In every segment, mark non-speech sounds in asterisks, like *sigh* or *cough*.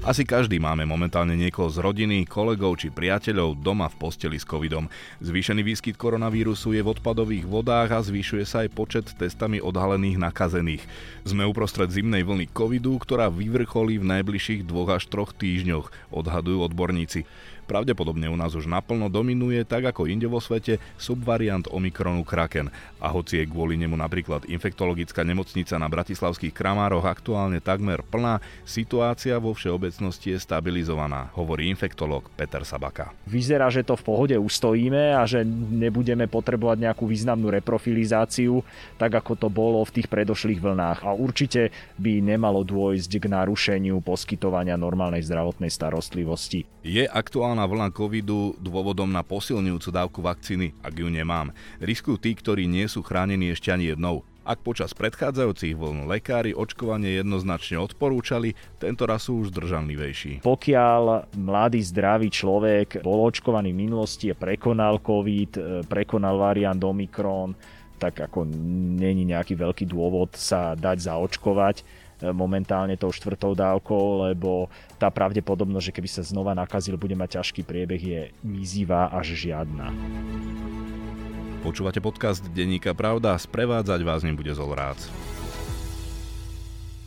Asi každý máme momentálne niekoho z rodiny, kolegov či priateľov doma v posteli s covidom. Zvýšený výskyt koronavírusu je v odpadových vodách a zvyšuje sa aj počet testami odhalených nakazených. Sme uprostred zimnej vlny covidu, ktorá vyvrcholí v najbližších dvoch až troch týždňoch, odhadujú odborníci. Pravdepodobne u nás už naplno dominuje, tak ako inde vo svete, subvariant Omikronu Kraken. A hoci je kvôli nemu napríklad infektologická nemocnica na bratislavských kramároch aktuálne takmer plná, situácia vo všeobecnosti je stabilizovaná, hovorí infektolog Peter Sabaka. Vyzerá, že to v pohode ustojíme a že nebudeme potrebovať nejakú významnú reprofilizáciu, tak ako to bolo v tých predošlých vlnách. A určite by nemalo dôjsť k narušeniu poskytovania normálnej zdravotnej starostlivosti. Je aktuálna aktuálna vlna covidu dôvodom na posilňujúcu dávku vakcíny, ak ju nemám. Riskujú tí, ktorí nie sú chránení ešte ani jednou. Ak počas predchádzajúcich vln lekári očkovanie jednoznačne odporúčali, tento raz sú už zdržanlivejší. Pokiaľ mladý zdravý človek bol očkovaný v minulosti a prekonal COVID, e, prekonal variant Omikron, tak ako není nejaký veľký dôvod sa dať zaočkovať momentálne tou štvrtou dávkou, lebo tá pravdepodobnosť, že keby sa znova nakazil, bude mať ťažký priebeh, je mizivá až žiadna. Počúvate podcast Denníka Pravda, sprevádzať vás nebude Zolrác.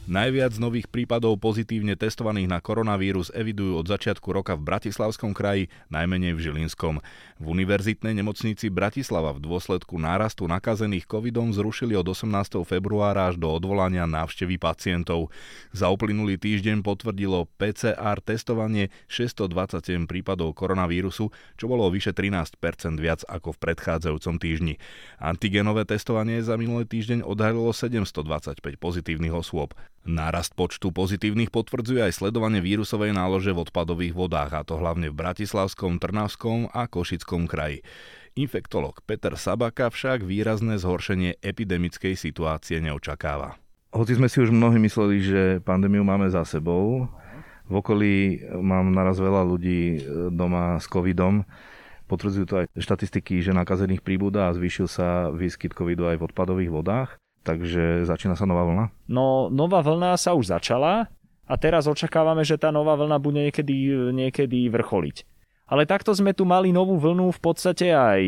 Najviac nových prípadov pozitívne testovaných na koronavírus evidujú od začiatku roka v Bratislavskom kraji, najmenej v Žilinskom. V univerzitnej nemocnici Bratislava v dôsledku nárastu nakazených covidom zrušili od 18. februára až do odvolania návštevy pacientov. Za uplynulý týždeň potvrdilo PCR testovanie 627 prípadov koronavírusu, čo bolo vyše 13% viac ako v predchádzajúcom týždni. Antigenové testovanie za minulý týždeň odhalilo 725 pozitívnych osôb. Nárast počtu pozitívnych potvrdzuje aj sledovanie vírusovej nálože v odpadových vodách, a to hlavne v Bratislavskom, Trnavskom a Košickom kraji. Infektolog Peter Sabaka však výrazné zhoršenie epidemickej situácie neočakáva. Hoci sme si už mnohí mysleli, že pandémiu máme za sebou, v okolí mám naraz veľa ľudí e, doma s covidom, potvrdzujú to aj štatistiky, že nakazených príbuda a zvýšil sa výskyt covidu aj v odpadových vodách. Takže začína sa nová vlna? No, nová vlna sa už začala a teraz očakávame, že tá nová vlna bude niekedy, niekedy vrcholiť. Ale takto sme tu mali novú vlnu v podstate aj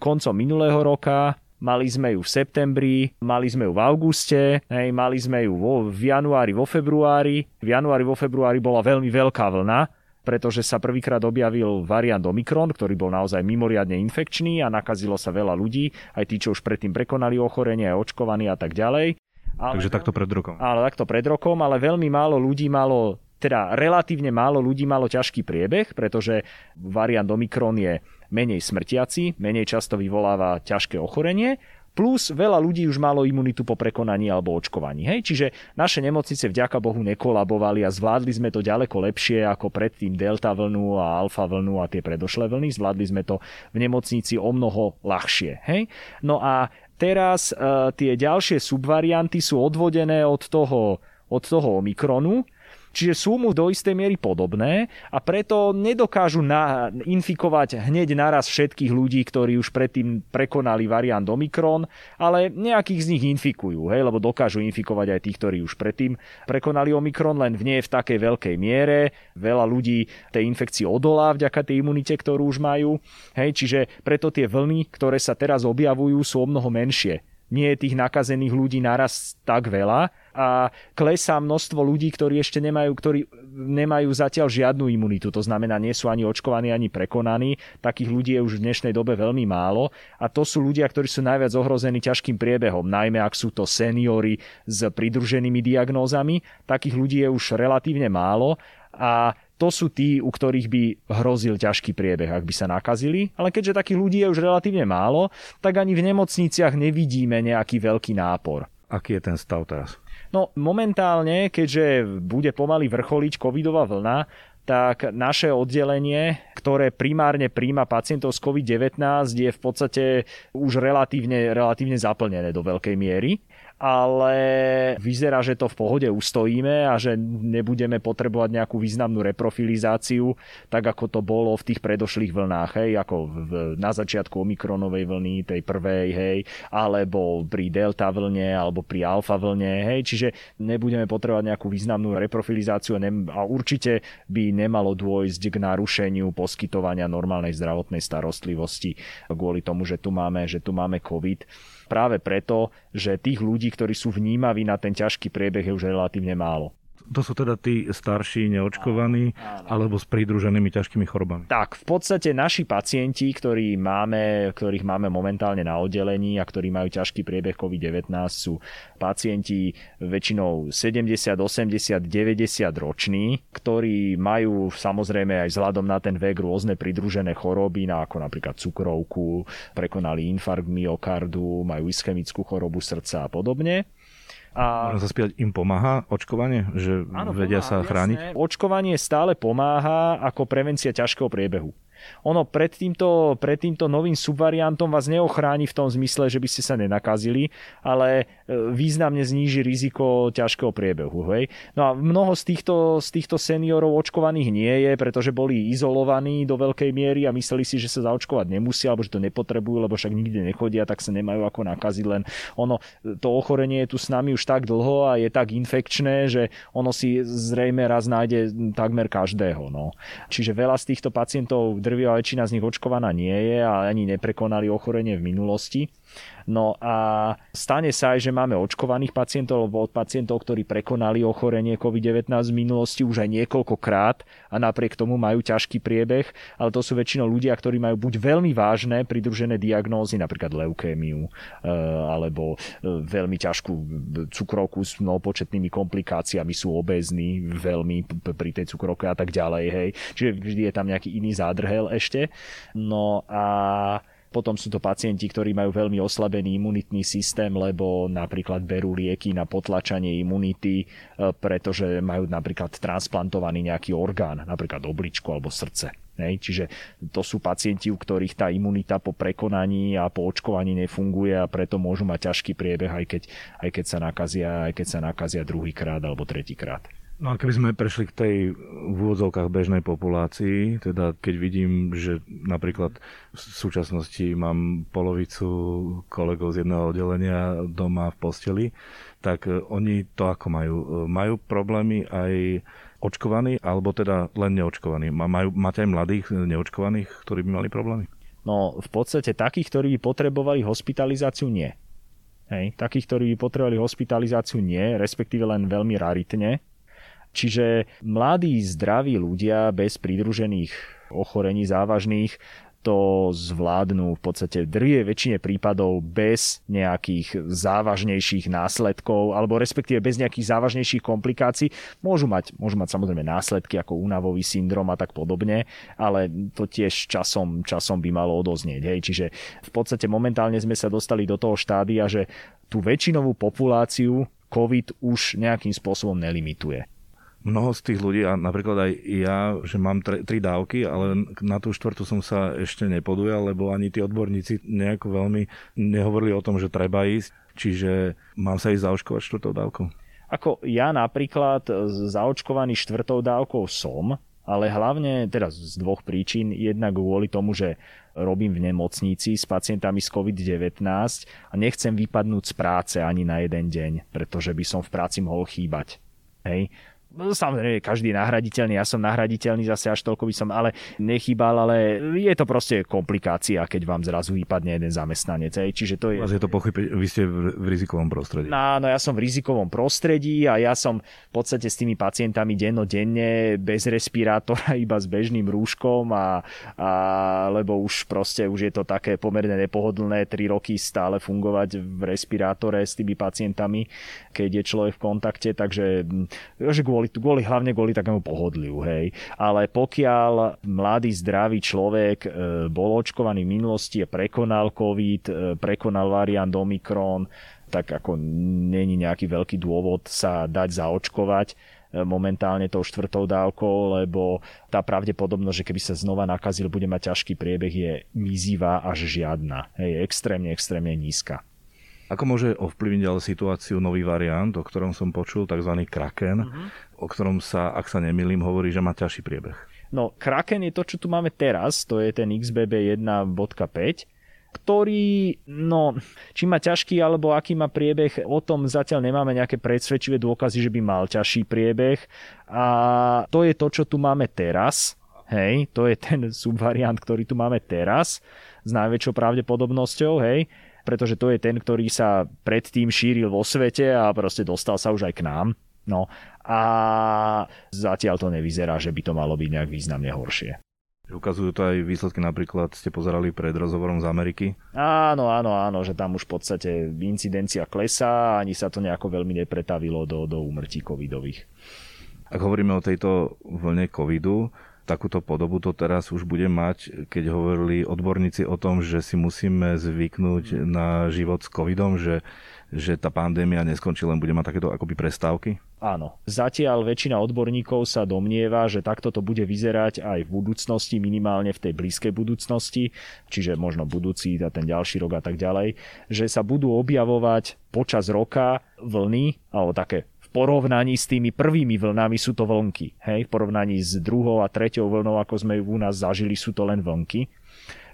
koncom minulého roka, mali sme ju v septembri, mali sme ju v auguste, hej, mali sme ju vo, v januári, vo februári. V januári, vo februári bola veľmi veľká vlna, pretože sa prvýkrát objavil variant Omikron, ktorý bol naozaj mimoriadne infekčný a nakazilo sa veľa ľudí, aj tí, čo už predtým prekonali ochorenie, aj očkovaní a tak ďalej. Ale, Takže takto pred rokom. Ale takto pred rokom, ale veľmi málo ľudí malo, teda relatívne málo ľudí malo ťažký priebeh, pretože variant Omikron je menej smrtiaci, menej často vyvoláva ťažké ochorenie plus veľa ľudí už malo imunitu po prekonaní alebo očkovaní. Hej? Čiže naše nemocnice vďaka Bohu nekolabovali a zvládli sme to ďaleko lepšie ako predtým delta vlnu a alfa vlnu a tie predošlé vlny. Zvládli sme to v nemocnici o mnoho ľahšie. Hej? No a teraz e, tie ďalšie subvarianty sú odvodené od toho, od toho Omikronu, Čiže sú mu do istej miery podobné a preto nedokážu na, infikovať hneď naraz všetkých ľudí, ktorí už predtým prekonali variant Omikron, ale nejakých z nich infikujú, hej, lebo dokážu infikovať aj tých, ktorí už predtým prekonali Omikron, len v nie v takej veľkej miere. Veľa ľudí tej infekcii odolá vďaka tej imunite, ktorú už majú. Hej, čiže preto tie vlny, ktoré sa teraz objavujú, sú o mnoho menšie nie je tých nakazených ľudí naraz tak veľa a klesá množstvo ľudí, ktorí ešte nemajú, ktorí nemajú zatiaľ žiadnu imunitu, to znamená, nie sú ani očkovaní, ani prekonaní. Takých ľudí je už v dnešnej dobe veľmi málo a to sú ľudia, ktorí sú najviac ohrození ťažkým priebehom, najmä ak sú to seniory s pridruženými diagnózami. Takých ľudí je už relatívne málo a to sú tí, u ktorých by hrozil ťažký priebeh, ak by sa nakazili. Ale keďže takých ľudí je už relatívne málo, tak ani v nemocniciach nevidíme nejaký veľký nápor. Aký je ten stav teraz? No momentálne, keďže bude pomaly vrcholiť covidová vlna, tak naše oddelenie, ktoré primárne príjma pacientov z COVID-19, je v podstate už relatívne, relatívne zaplnené do veľkej miery ale vyzerá, že to v pohode ustojíme a že nebudeme potrebovať nejakú významnú reprofilizáciu, tak ako to bolo v tých predošlých vlnách, hej, ako v, na začiatku omikronovej vlny, tej prvej, hej, alebo pri delta vlne, alebo pri alfa vlne, hej, čiže nebudeme potrebovať nejakú významnú reprofilizáciu a určite by nemalo dôjsť k narušeniu poskytovania normálnej zdravotnej starostlivosti kvôli tomu, že tu máme, že tu máme COVID. Práve preto, že tých ľudí, ktorí sú vnímaví na ten ťažký priebeh je už relatívne málo. To sú teda tí starší, neočkovaní, áno, áno. alebo s pridruženými ťažkými chorobami. Tak, v podstate naši pacienti, ktorí máme, ktorých máme momentálne na oddelení a ktorí majú ťažký priebeh COVID-19, sú pacienti väčšinou 70, 80, 90 roční, ktorí majú samozrejme aj vzhľadom na ten vek rôzne pridružené choroby, ako napríklad cukrovku, prekonali infarkt myokardu, majú ischemickú chorobu srdca a podobne. A... Spýtať, im pomáha očkovanie? Že Áno, vedia pomáha, sa chrániť? Jasné. Očkovanie stále pomáha ako prevencia ťažkého priebehu. Ono pred týmto, pred týmto novým subvariantom vás neochráni v tom zmysle, že by ste sa nenakazili, ale e, významne zníži riziko ťažkého priebehu. Hej? No a mnoho z týchto, z týchto seniorov očkovaných nie je, pretože boli izolovaní do veľkej miery a mysleli si, že sa zaočkovať nemusia, alebo že to nepotrebujú, lebo však nikde nechodia, tak sa nemajú ako nakaziť. Len ono, to ochorenie je tu s nami už tak dlho a je tak infekčné, že ono si zrejme raz nájde takmer každého. No. Čiže veľa z týchto pacientov drvivá väčšina z nich očkovaná nie je a ani neprekonali ochorenie v minulosti. No a stane sa aj, že máme očkovaných pacientov, alebo od pacientov, ktorí prekonali ochorenie COVID-19 v minulosti už aj niekoľkokrát a napriek tomu majú ťažký priebeh, ale to sú väčšinou ľudia, ktorí majú buď veľmi vážne pridružené diagnózy, napríklad leukémiu, e, alebo e, veľmi ťažkú cukrovku s mnohopočetnými komplikáciami, sú obezní veľmi pri tej cukrovke a tak ďalej. Hej. Čiže vždy je tam nejaký iný zádrhel ešte. No a potom sú to pacienti, ktorí majú veľmi oslabený imunitný systém, lebo napríklad berú lieky na potlačanie imunity, e, pretože majú napríklad transplantovaný nejaký orgán, napríklad obličku alebo srdce. Nej? Čiže to sú pacienti, u ktorých tá imunita po prekonaní a po očkovaní nefunguje a preto môžu mať ťažký priebeh, aj keď, aj keď sa nakazia, aj keď sa nakazia druhýkrát alebo tretíkrát. No a keby sme prešli k tej v úvodzovkách bežnej populácii, teda keď vidím, že napríklad v súčasnosti mám polovicu kolegov z jedného oddelenia doma v posteli, tak e, oni to ako majú? E, majú problémy aj očkovaní, alebo teda len neočkovaní? Majú, máte aj mladých neočkovaných, ktorí by mali problémy? No v podstate takých, ktorí by potrebovali hospitalizáciu, nie. Hej, takých, ktorí by potrebovali hospitalizáciu, nie, respektíve len veľmi raritne Čiže mladí, zdraví ľudia bez pridružených ochorení závažných to zvládnu v podstate drvie väčšine prípadov bez nejakých závažnejších následkov alebo respektíve bez nejakých závažnejších komplikácií. Môžu mať, môžu mať samozrejme následky ako únavový syndrom a tak podobne, ale to tiež časom, časom by malo odoznieť. Hej. Čiže v podstate momentálne sme sa dostali do toho štádia, že tú väčšinovú populáciu COVID už nejakým spôsobom nelimituje mnoho z tých ľudí, a napríklad aj ja, že mám tri, tri dávky, ale na tú štvrtú som sa ešte nepodujal, lebo ani tí odborníci nejako veľmi nehovorili o tom, že treba ísť. Čiže mám sa ísť zaočkovať štvrtou dávkou? Ako ja napríklad zaočkovaný štvrtou dávkou som, ale hlavne teda z dvoch príčin. Jednak kvôli tomu, že robím v nemocnici s pacientami z COVID-19 a nechcem vypadnúť z práce ani na jeden deň, pretože by som v práci mohol chýbať. Hej. Samozrejme, každý je nahraditeľný, ja som nahraditeľný, zase až toľko by som ale nechýbal, ale je to proste komplikácia, keď vám zrazu vypadne jeden zamestnanec. Ej. Čiže to je... Vás je to pochybiť, vy ste v, rizikovom prostredí. No, no, ja som v rizikovom prostredí a ja som v podstate s tými pacientami dennodenne bez respirátora, *laughs* iba s bežným rúškom a, a lebo už proste už je to také pomerne nepohodlné 3 roky stále fungovať v respirátore s tými pacientami, keď je človek v kontakte, takže že kvôli, kvôli hlavne kvôli takému pohodliu, hej. Ale pokiaľ mladý, zdravý človek e, bol očkovaný v minulosti a prekonal COVID, e, prekonal variant Omikron, tak ako není nejaký veľký dôvod sa dať zaočkovať e, momentálne tou štvrtou dávkou, lebo tá pravdepodobnosť, že keby sa znova nakazil, bude mať ťažký priebeh, je mizivá až žiadna. Hej, extrémne, extrémne nízka. Ako môže ovplyvniť ale situáciu nový variant, o ktorom som počul, tzv. Kraken, uh-huh. o ktorom sa, ak sa nemýlim, hovorí, že má ťažší priebeh? No, Kraken je to, čo tu máme teraz, to je ten XBB 1.5, ktorý, no, či má ťažký alebo aký má priebeh, o tom zatiaľ nemáme nejaké predsvedčivé dôkazy, že by mal ťažší priebeh. A to je to, čo tu máme teraz. Hej, to je ten subvariant, ktorý tu máme teraz s najväčšou pravdepodobnosťou, hej pretože to je ten, ktorý sa predtým šíril vo svete a proste dostal sa už aj k nám. No a zatiaľ to nevyzerá, že by to malo byť nejak významne horšie. Ukazujú to aj výsledky, napríklad ste pozerali pred rozhovorom z Ameriky? Áno, áno, áno, že tam už v podstate incidencia klesá, ani sa to nejako veľmi nepretavilo do, do úmrtí covidových. Ak hovoríme o tejto vlne covidu, takúto podobu to teraz už bude mať, keď hovorili odborníci o tom, že si musíme zvyknúť na život s covidom, že, že tá pandémia neskončí, len bude mať takéto akoby prestávky? Áno. Zatiaľ väčšina odborníkov sa domnieva, že takto to bude vyzerať aj v budúcnosti, minimálne v tej blízkej budúcnosti, čiže možno budúci a ten ďalší rok a tak ďalej, že sa budú objavovať počas roka vlny, alebo také porovnaní s tými prvými vlnami sú to vlnky. Hej? V porovnaní s druhou a treťou vlnou, ako sme ju u nás zažili, sú to len vlnky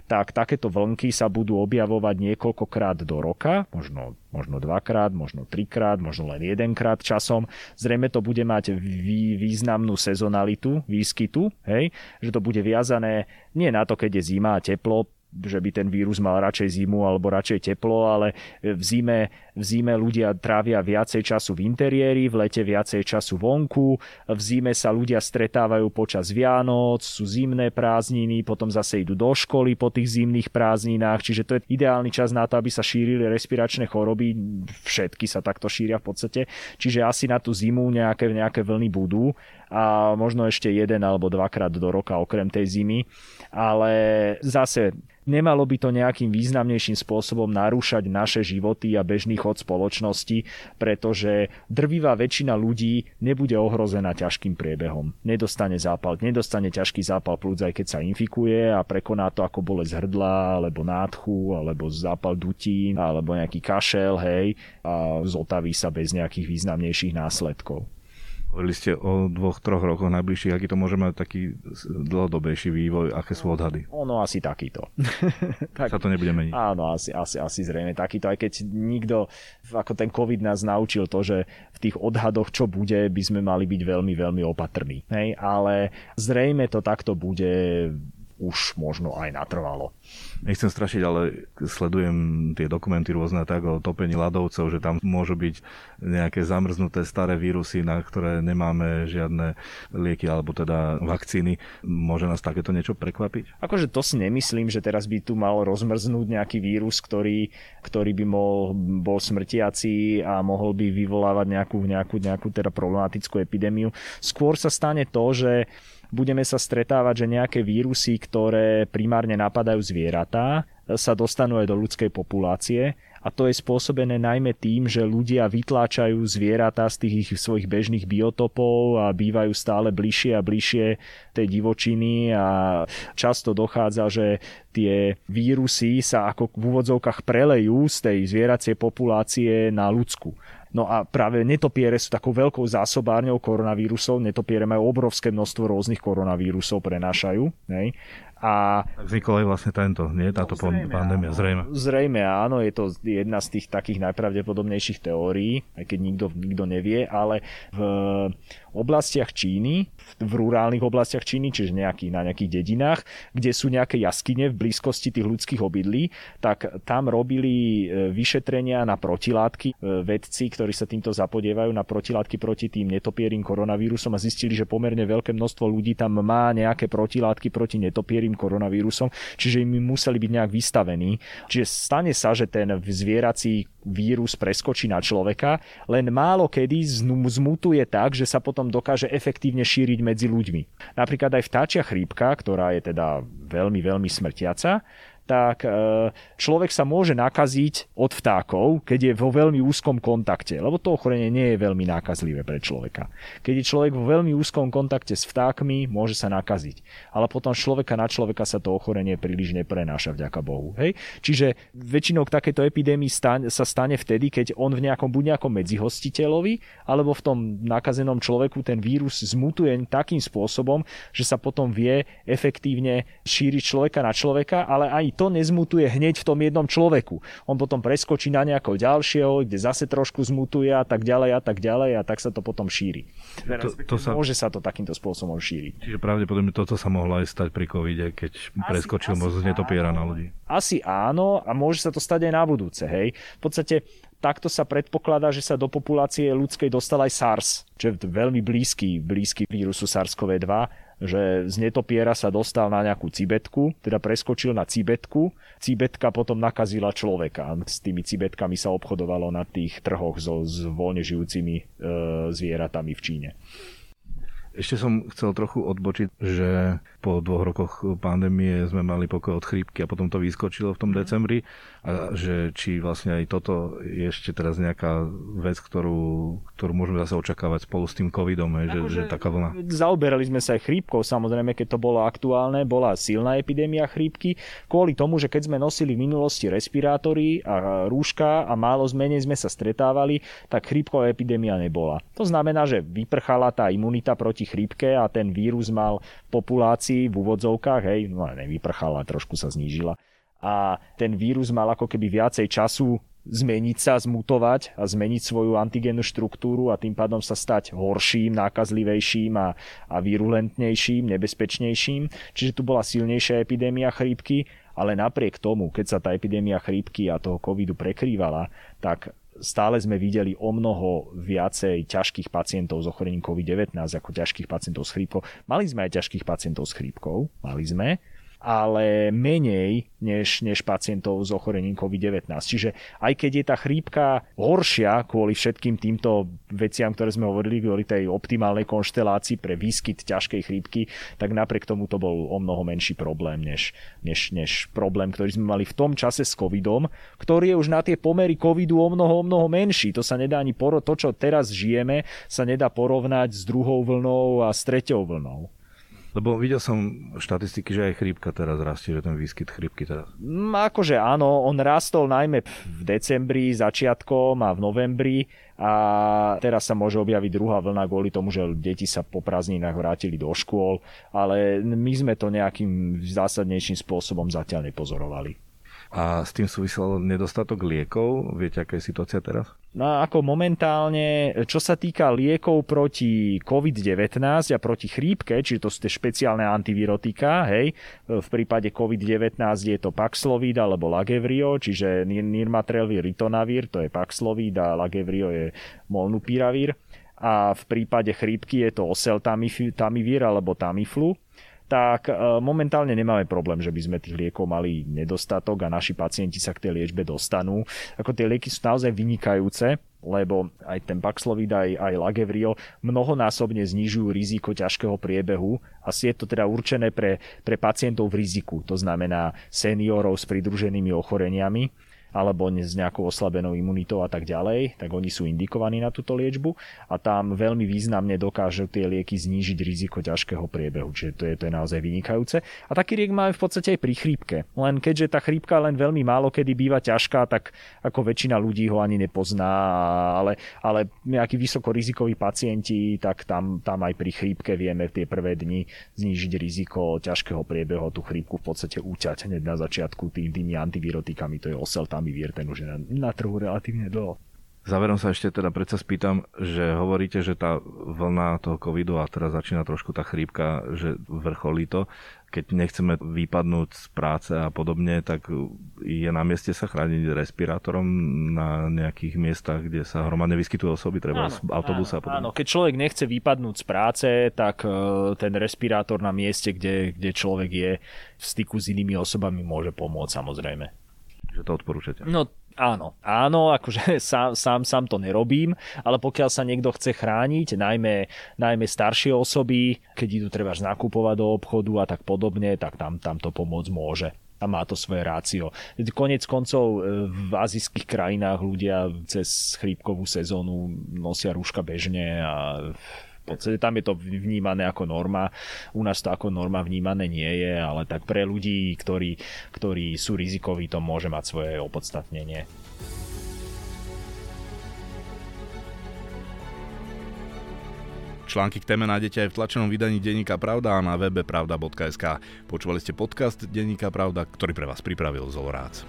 tak takéto vlnky sa budú objavovať niekoľkokrát do roka, možno, možno dvakrát, možno trikrát, možno len jedenkrát časom. Zrejme to bude mať vý, významnú sezonalitu výskytu, hej? že to bude viazané nie na to, keď je zima a teplo, že by ten vírus mal radšej zimu alebo radšej teplo, ale v zime, v zime ľudia trávia viacej času v interiéri, v lete viacej času vonku, v zime sa ľudia stretávajú počas Vianoc, sú zimné prázdniny, potom zase idú do školy po tých zimných prázdninách, čiže to je ideálny čas na to, aby sa šírili respiračné choroby, všetky sa takto šíria v podstate, čiže asi na tú zimu nejaké, nejaké vlny budú a možno ešte jeden alebo dvakrát do roka okrem tej zimy, ale zase Nemalo by to nejakým významnejším spôsobom narúšať naše životy a bežný chod spoločnosti, pretože drvivá väčšina ľudí nebude ohrozená ťažkým priebehom. Nedostane zápal, nedostane ťažký zápal plúc, aj keď sa infikuje a prekoná to ako bolesť hrdla, alebo nádchu, alebo zápal dutí, alebo nejaký kašel, hej, a zotaví sa bez nejakých významnejších následkov. Hovorili ste o dvoch, troch rokoch najbližších, aký to môže mať taký dlhodobejší vývoj, aké sú odhady? Ono asi takýto. *laughs* tak, sa to nebude meniť? Áno, asi, asi, asi zrejme takýto, aj keď nikto, ako ten COVID nás naučil to, že v tých odhadoch, čo bude, by sme mali byť veľmi, veľmi opatrní. Hej? Ale zrejme to takto bude už možno aj natrvalo. Nechcem strašiť, ale sledujem tie dokumenty rôzne tak o topení ľadovcov, že tam môžu byť nejaké zamrznuté staré vírusy, na ktoré nemáme žiadne lieky alebo teda vakcíny. Môže nás takéto niečo prekvapiť? Akože to si nemyslím, že teraz by tu mal rozmrznúť nejaký vírus, ktorý, ktorý by mohol, bol smrtiaci a mohol by vyvolávať nejakú, nejakú, nejakú teda problematickú epidémiu. Skôr sa stane to, že budeme sa stretávať, že nejaké vírusy, ktoré primárne napadajú zvieratá, sa dostanú aj do ľudskej populácie a to je spôsobené najmä tým, že ľudia vytláčajú zvieratá z tých ich svojich bežných biotopov a bývajú stále bližšie a bližšie tej divočiny a často dochádza, že tie vírusy sa ako v úvodzovkách prelejú z tej zvieracej populácie na ľudskú. No a práve netopiere sú takou veľkou zásobárňou koronavírusov. Netopiere majú obrovské množstvo rôznych koronavírusov, prenášajú. Nej? A... Vznikol aj vlastne tento, nie? Táto no, zrejme, pandémia, zrejme. Zrejme áno, je to jedna z tých takých najpravdepodobnejších teórií, aj keď nikto, nikto nevie, ale v oblastiach Číny, v rurálnych oblastiach Číny, čiže nejaký, na nejakých dedinách, kde sú nejaké jaskyne v blízkosti tých ľudských obydlí, tak tam robili e, vyšetrenia na protilátky. E, vedci, ktorí sa týmto zapodievajú na protilátky proti tým netopierým koronavírusom a zistili, že pomerne veľké množstvo ľudí tam má nejaké protilátky proti netopierým koronavírusom, čiže im museli byť nejak vystavení. Čiže stane sa, že ten zvierací vírus preskočí na človeka, len málo kedy zmutuje tak, že sa potom dokáže efektívne šíriť medzi ľuďmi. Napríklad aj vtáčia chrípka, ktorá je teda veľmi, veľmi smrtiaca, tak e, človek sa môže nakaziť od vtákov, keď je vo veľmi úzkom kontakte, lebo to ochorenie nie je veľmi nákazlivé pre človeka. Keď je človek vo veľmi úzkom kontakte s vtákmi, môže sa nakaziť. Ale potom človeka na človeka sa to ochorenie príliš neprenáša, vďaka Bohu. Hej? Čiže väčšinou k takéto epidémii sa stane vtedy, keď on v nejakom, buď nejakom medzihostiteľovi, alebo v tom nakazenom človeku ten vírus zmutuje takým spôsobom, že sa potom vie efektívne šíriť človeka na človeka, ale aj to nezmutuje hneď v tom jednom človeku. On potom preskočí na nejakého ďalšieho, kde zase trošku zmutuje a tak ďalej a tak ďalej a tak sa to potom šíri. To, to sa... Môže sa to takýmto spôsobom šíriť. Čiže pravdepodobne toto sa mohlo aj stať pri covide, keď asi, preskočil moc z netopiera na ľudí. Asi áno a môže sa to stať aj na budúce. Hej. V podstate takto sa predpokladá, že sa do populácie ľudskej dostal aj SARS, čo je veľmi blízky, blízky vírusu SARS-CoV-2 že z netopiera sa dostal na nejakú cibetku, teda preskočil na cibetku, cibetka potom nakazila človeka. S tými cibetkami sa obchodovalo na tých trhoch so, s voľne žijúcimi e, zvieratami v Číne. Ešte som chcel trochu odbočiť, že po dvoch rokoch pandémie sme mali pokoj od chrípky a potom to vyskočilo v tom mhm. decembri a že či vlastne aj toto je ešte teraz nejaká vec, ktorú, ktorú môžeme zase očakávať spolu s tým covidom, je, že, že taká vlna. Zaoberali sme sa aj chrípkou, samozrejme, keď to bolo aktuálne, bola silná epidémia chrípky, kvôli tomu, že keď sme nosili v minulosti respirátory a rúška a málo zmene sme sa stretávali, tak chrípková epidémia nebola. To znamená, že vyprchala tá imunita proti chrípke a ten vírus mal v populácii v úvodzovkách, hej, no nevyprchala, trošku sa znížila. A ten vírus mal ako keby viacej času zmeniť sa, zmutovať a zmeniť svoju antigénnu štruktúru a tým pádom sa stať horším, nákazlivejším a, a virulentnejším, nebezpečnejším. Čiže tu bola silnejšia epidémia chrípky, ale napriek tomu, keď sa tá epidémia chrípky a toho covidu prekrývala, tak stále sme videli o mnoho viacej ťažkých pacientov s ochorením COVID-19 ako ťažkých pacientov s chrípkou. Mali sme aj ťažkých pacientov s chrípkou, mali sme, ale menej než, než pacientov s ochorením COVID-19. Čiže aj keď je tá chrípka horšia kvôli všetkým týmto veciam, ktoré sme hovorili, kvôli tej optimálnej konštelácii pre výskyt ťažkej chrípky, tak napriek tomu to bol o mnoho menší problém, než, než, než problém, ktorý sme mali v tom čase s covidom, ktorý je už na tie pomery covidu o mnoho, o mnoho menší. To sa nedá ani poro- to, čo teraz žijeme, sa nedá porovnať s druhou vlnou a s treťou vlnou. Lebo videl som štatistiky, že aj chrípka teraz rastie, že ten výskyt chrípky teraz. Mm, akože áno, on rastol najmä v decembri, začiatkom a v novembri a teraz sa môže objaviť druhá vlna kvôli tomu, že deti sa po prázdninách vrátili do škôl, ale my sme to nejakým zásadnejším spôsobom zatiaľ nepozorovali. A s tým súvisel nedostatok liekov? Viete, aká je situácia teraz? No ako momentálne, čo sa týka liekov proti COVID-19 a proti chrípke, čiže to sú tie špeciálne antivirotika, hej, v prípade COVID-19 je to Paxlovid alebo Lagevrio, čiže Nirmatrelvir, Ritonavir, to je Paxlovid a Lagevrio je Molnupiravir. A v prípade chrípky je to Oseltamivir alebo Tamiflu tak e, momentálne nemáme problém, že by sme tých liekov mali nedostatok a naši pacienti sa k tej liečbe dostanú. Ako tie lieky sú naozaj vynikajúce, lebo aj ten Paxlovid, aj, aj Lagevrio mnohonásobne znižujú riziko ťažkého priebehu. Asi je to teda určené pre, pre pacientov v riziku, to znamená seniorov s pridruženými ochoreniami alebo s nejakou oslabenou imunitou a tak ďalej, tak oni sú indikovaní na túto liečbu a tam veľmi významne dokážu tie lieky znížiť riziko ťažkého priebehu, čiže to je, to je naozaj vynikajúce. A taký liek máme v podstate aj pri chrípke, len keďže tá chrípka len veľmi málo kedy býva ťažká, tak ako väčšina ľudí ho ani nepozná, ale, ale nejakí vysokorizikoví pacienti, tak tam, tam aj pri chrípke vieme v tie prvé dni znížiť riziko ťažkého priebehu, tú chrípku v podstate úťať hneď na začiatku tým, tými antivirotikami, to je oselta Vier, ten už je na, na trhu relatívne dlho. Záverom sa ešte teda predsa spýtam, že hovoríte, že tá vlna toho covidu a teraz začína trošku tá chrípka, že vrcholí to. Keď nechceme vypadnúť z práce a podobne, tak je na mieste sa chrániť respirátorom na nejakých miestach, kde sa hromadne vyskytujú osoby, treba z autobusa. Áno, áno, keď človek nechce vypadnúť z práce, tak e, ten respirátor na mieste, kde, kde človek je v styku s inými osobami môže pomôcť samozrejme že to odporúčate. No áno, áno, akože *laughs* sám, sám, sám to nerobím, ale pokiaľ sa niekto chce chrániť, najmä, najmä staršie osoby, keď idú treba nakupovať do obchodu a tak podobne, tak tam, tam to pomôcť môže. a má to svoje rácio. Konec koncov e, v azijských krajinách ľudia cez chrípkovú sezónu nosia rúška bežne a podstate tam je to vnímané ako norma. U nás to ako norma vnímané nie je, ale tak pre ľudí, ktorí, ktorí sú rizikoví, to môže mať svoje opodstatnenie. Články k téme nájdete aj v tlačenom vydaní Denníka Pravda a na webe pravda.sk. Počúvali ste podcast Denníka Pravda, ktorý pre vás pripravil Zolorác.